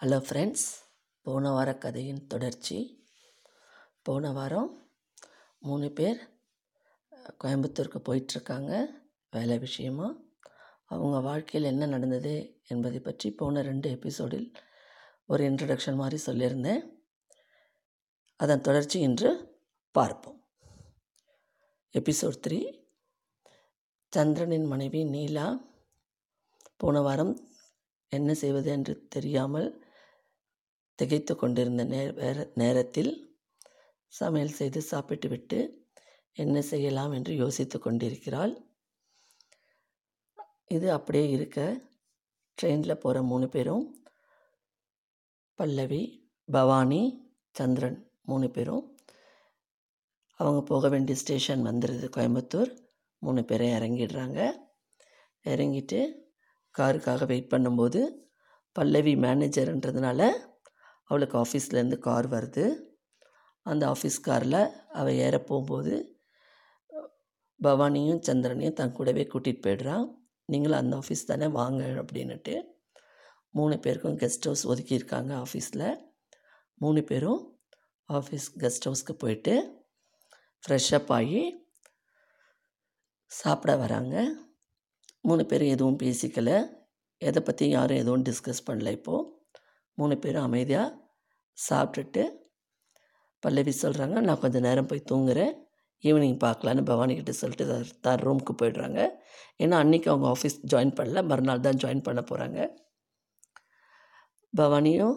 Hello friends போன வார கதையின் தொடர்ச்சி. போன வாரம் மூணு பேர் கோயம்புத்தூருக்கு போயிட்டுருக்காங்க. வேலை விஷயமா. அவங்க வாழ்க்கையில் என்ன நடந்தது என்பதை பற்றி போன ரெண்டு எபிசோடில் ஒரு இன்ட்ரடக்ஷன் மாதிரி சொல்லியிருந்தேன். அதன் தொடர்ச்சி இன்று பார்ப்போம். எபிசோட் த்ரீ சந்திரனின் மனைவி நீலா. போன வாரம் என்ன செய்வது என்று தெரியாமல் திகைத்து கொண்டிருந்த நே நேரத்தில் சமையல் செய்து சாப்பிட்டுவிட்டு என்ன செய்யலாம் என்று யோசித்து கொண்டிருக்கிறாள். இது அப்படியே இருக்க ட்ரெயினில் போகிற மூணு பேரும் பல்லவி பவானி சந்திரன் மூணு பேரும் அவங்க போக வேண்டிய ஸ்டேஷன் வந்துடுது கோயம்புத்தூர். மூணு பேரும் இறங்கிடுறாங்க. இறங்கிட்டு காருக்காக வெயிட் பண்ணும்போது பல்லவி மேனேஜர்ன்றதுனால அவளுக்கு ஆஃபீஸ்லேருந்து கார் வருது. அந்த ஆஃபீஸ் காரில் அவள் ஏற போகும்போது பவானியும் சந்திரனையும் தன் கூடவே கூட்டிகிட்டு போயிடுறான் நீங்களும் அந்த ஆஃபீஸ் தானே வாங்க அப்படின்னுட்டு மூணு பேருக்கும் கெஸ்ட் ஹவுஸ் ஒதுக்கியிருக்காங்க ஆஃபீஸில். மூணு பேரும் ஆஃபீஸ் கெஸ்ட் ஹவுஸ்க்கு போயிட்டு ஃப்ரெஷ்ஷப் ஆகி சாப்பிட வராங்க. மூணு பேரும் எதுவும் பேசிக்கலை. எதை பற்றியும் யாரும் எதுவும் டிஸ்கஸ் பண்ணல இப்போது மூணு பேரும் அமைதியாக சாப்பிட்டுட்டு பல்லவி சொல்கிறாங்க நான் கொஞ்சம் நேரம் போய் தூங்குறேன். ஈவினிங் பார்க்கலான்னு பவானிக்கிட்ட சொல்லிட்டு தான் ரூமுக்கு போயிடுறாங்க. ஏன்னா அன்றைக்கி அவங்க ஆஃபீஸ் ஜாயின் பண்ணல. மறுநாள் தான் ஜாயின் பண்ண போகிறாங்க பவானியும்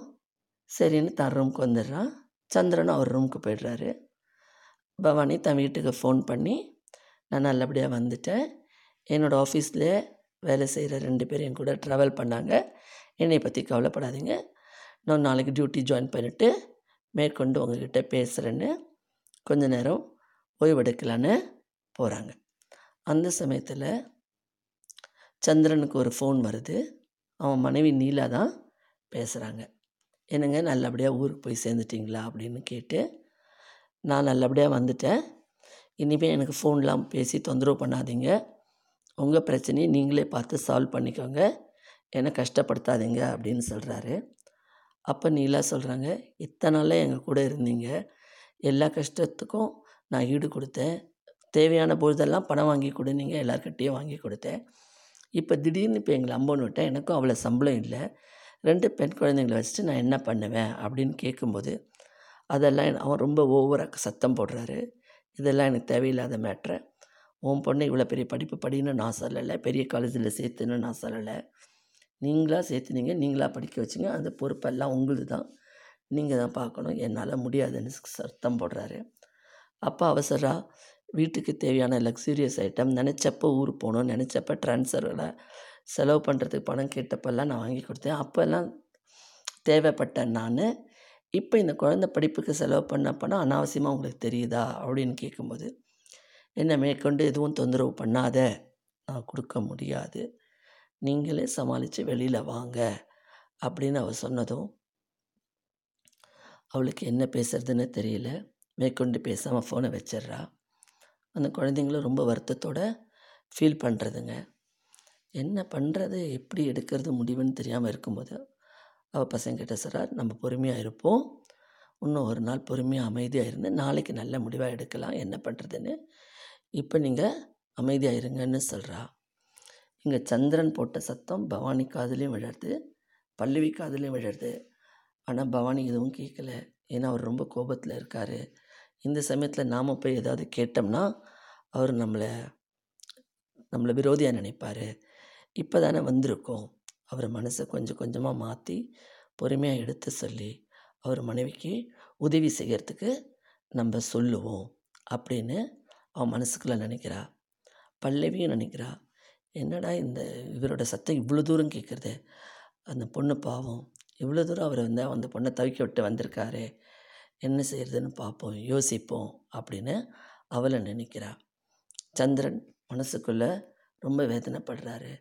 சரின்னு தான் ரூமுக்கு வந்துடுறான். சந்திரனும் அவர் ரூமுக்கு போயிடுறாரு. பவானி தன் வீட்டுக்கு ஃபோன் பண்ணி நான் நல்லபடியாக வந்துட்டேன். என்னோடய ஆஃபீஸில் வேலை செய்கிற ரெண்டு பேர் என் கூட ட்ராவல் பண்ணாங்க. என்னை பற்றி கவலைப்படாதீங்க. நான் நாளைக்கு டியூட்டி ஜாயின் பண்ணிவிட்டு மேற்கொண்டு உங்ககிட்ட பேசுகிறேன்னு கொஞ்ச நேரம் ஓய்வெடுக்கலான்னு போகிறாங்க அந்த சமயத்தில் சந்திரனுக்கு ஒரு ஃபோன் வருது. அவன் மனைவி நீலா தான் பேசுகிறாங்க என்னங்க நல்லபடியாக ஊருக்கு போய் சேர்ந்துட்டிங்களா? அப்படின்னு கேட்டு நான் நல்லபடியாக வந்துட்டேன். இனிமேல் எனக்கு ஃபோன்லாம் பேசி தொந்தரவு பண்ணாதீங்க. உங்கள் பிரச்சனையை நீங்களே பார்த்து சால்வ் பண்ணிக்கோங்க. என்னை கஷ்டப்படுத்தாதீங்க அப்படின்னு சொல்கிறாரு அப்போ நீலா சொல்கிறாங்க இத்தனை நாளில் எங்கள் கூட இருந்தீங்க. எல்லா கஷ்டத்துக்கும் நான் ஈடு கொடுத்தேன். தேவையான பொழுதெல்லாம் பணம் வாங்கி கொடு. நீங்கள் எல்லாருக்கிட்டேயும் வாங்கி கொடுத்தேன். இப்போ திடீர்னு இப்போ எங்களை அம்பன் விட்டேன் எனக்கும் அவ்வளோ சம்பளம் இல்லை. ரெண்டு பெண் குழந்தைங்களை வச்சுட்டு நான் என்ன பண்ணுவேன்? அப்படின்னு கேட்கும்போது அதெல்லாம் அவன் ரொம்ப ஓவராக சத்தம் போடுறாரு. இதெல்லாம் எனக்கு தேவையில்லாத மேட்ரு. உன் பொண்ணை இவ்வளோ பெரிய படிப்பு படின்னு நான் சொல்லலை. பெரிய காலேஜில் சேர்த்துன்னு நான் சொல்லலை. நீங்களாக சேர்த்துனீங்க நீங்களாக படிக்க வச்சிங்க அந்த பொறுப்பெல்லாம் உங்களுது தான் நீங்கள் தான் பார்க்கணும். என்னால் முடியாதுன்னு சத்தம் போடுறாரு. அப்போ அவசராக வீட்டுக்கு தேவையான லக்ஸூரியஸ் ஐட்டம் நினச்சப்போ ஊர் போகணும் நினச்சப்போ ட்ரான்ஸ்ஃபரில் செலவு பண்ணுறதுக்கு பணம் கேட்டப்பெல்லாம் நான் வாங்கி கொடுத்தேன். அப்போல்லாம் தேவைப்பட்டேன் நான் இப்போ இந்த குழந்த படிப்புக்கு செலவு பண்ண பணம் அனாவசியமாக உங்களுக்கு தெரியுதா? அப்படின்னு கேட்கும்போது என்னை மேற்கொண்டு எதுவும் தொந்தரவு பண்ணாத. நான் கொடுக்க முடியாது. நீங்களே சமாளித்து வெளியில் வாங்க அப்படின்னு அவள் சொன்னதும் அவளுக்கு என்ன பேசுறதுன்னு தெரியல. மேற்கொண்டு பேசாமல் ஃபோனை வச்சிட்றா. அந்த குழந்தைங்களும் ரொம்ப வருத்தத்தோடு ஃபீல் பண்ணுறதுங்க என்ன பண்ணுறது எப்படி எடுக்கிறது முடிவுன்னு தெரியாமல் இருக்கும்போது அவள் பசங்கிட்ட சொல்கிறார் நம்ம பொறுமையாக இருப்போம். இன்னும் ஒரு நாள் பொறுமையாக அமைதியாக இருந்து நாளைக்கு நல்ல முடிவாக எடுக்கலாம். என்ன பண்ணுறதுன்னு இப்போ நீங்கள் அமைதியாக இருங்கன்னு சொல்கிறா இங்கே சந்திரன் போட்ட சத்தம் பவானி காதுலேயும் விழருது பல்லவி காதுலேயும் விழருது ஆனால் பவானி எதுவும் கேட்கல ஏன்னா அவர் ரொம்ப கோபத்தில் இருக்கார். இந்த சமயத்தில் நாம் போய் ஏதாவது கேட்டோம்னா அவர் நம்மளை நம்மளை விரோதியாக நினைப்பார். இப்போ தானே வந்திருக்கோம். அவர் மனசை கொஞ்சம் கொஞ்சமாக மாற்றி பொறுமையாக எடுத்து சொல்லி அவர் மனைவிக்கு உதவி செய்கிறதுக்கு நம்ம சொல்லுவோம் அப்படின்னு அவன் மனசுக்குள்ளே நினைக்கிறா. பல்லவியும் நினைக்கிறா. என்னடா இந்த இவரோட சத்தம் இவ்வளோ தூரம் கேட்குறது? அந்த பொண்ணு பாவம். இவ்வளோ தூரம் அவர் வந்து அந்த பொண்ணை தவிக்க விட்டு வந்திருக்காரு. என்ன செய்கிறதுன்னு பார்ப்போம் யோசிப்போம் அப்படின்னு அவளை நினைக்கிறா. சந்திரன் மனசுக்குள்ளே ரொம்ப வேதனைப்படுறாரு.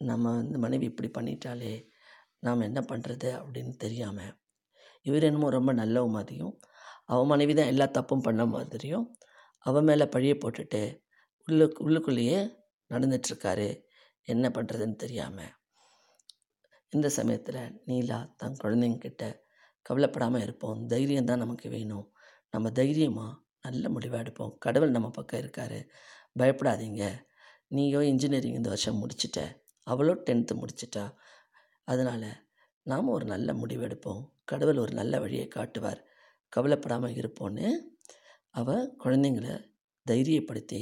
நம்ம இந்த மனைவி இப்படி பண்ணிட்டாலே நாம் என்ன பண்ணுறது அப்படின்னு தெரியாமல் இவர் என்னமோ ரொம்ப நல்லவ மாதிரியும் அவன் மனைவி தான் எல்லா தப்பும் பண்ண மாதிரியும் அவன் மேலே பழிய போட்டுட்டு உள்ளு உள்ளுக்குள்ளேயே நடந்துட்டுருக்காரு. என்ன பண்ணுறதுன்னு தெரியாமல் இந்த சமயத்தில் நீலா தன் குழந்தைங்கக்கிட்ட கவலைப்படாமல் இருப்போம். தைரியம் தான் நமக்கு வேணும். நம்ம தைரியமாக நல்ல முடிவாக எடுப்போம். கடவுள் நம்ம பக்கம் இருக்கார். பயப்படாதீங்க. நீயோ இன்ஜினியரிங் இந்த வருஷம் முடிச்சிட்ட. அவளோ டென்த்து முடிச்சிட்டா. அதனால் நாம் ஒரு நல்ல முடிவு எடுப்போம். கடவுள் ஒரு நல்ல வழியை காட்டுவார். கவலைப்படாமல் இருப்போன்னு அவள் குழந்தைங்கள தைரியப்படுத்தி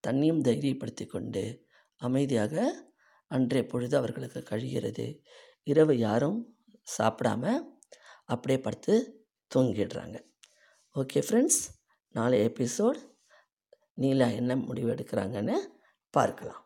தன்னையும் தைரியப்படுத்தி கொண்டு அமைதியாக அன்றைய பொழுது அவர்களுக்கு கழிகிறது. இரவு யாரும் சாப்பிடாம அப்படியே படுத்து தூங்கிடுறாங்க. ஓகே ஃப்ரெண்ட்ஸ் நாளை எபிசோட் நீலா என்ன முடிவு எடுக்கிறாங்கன்னு பார்க்கலாம்.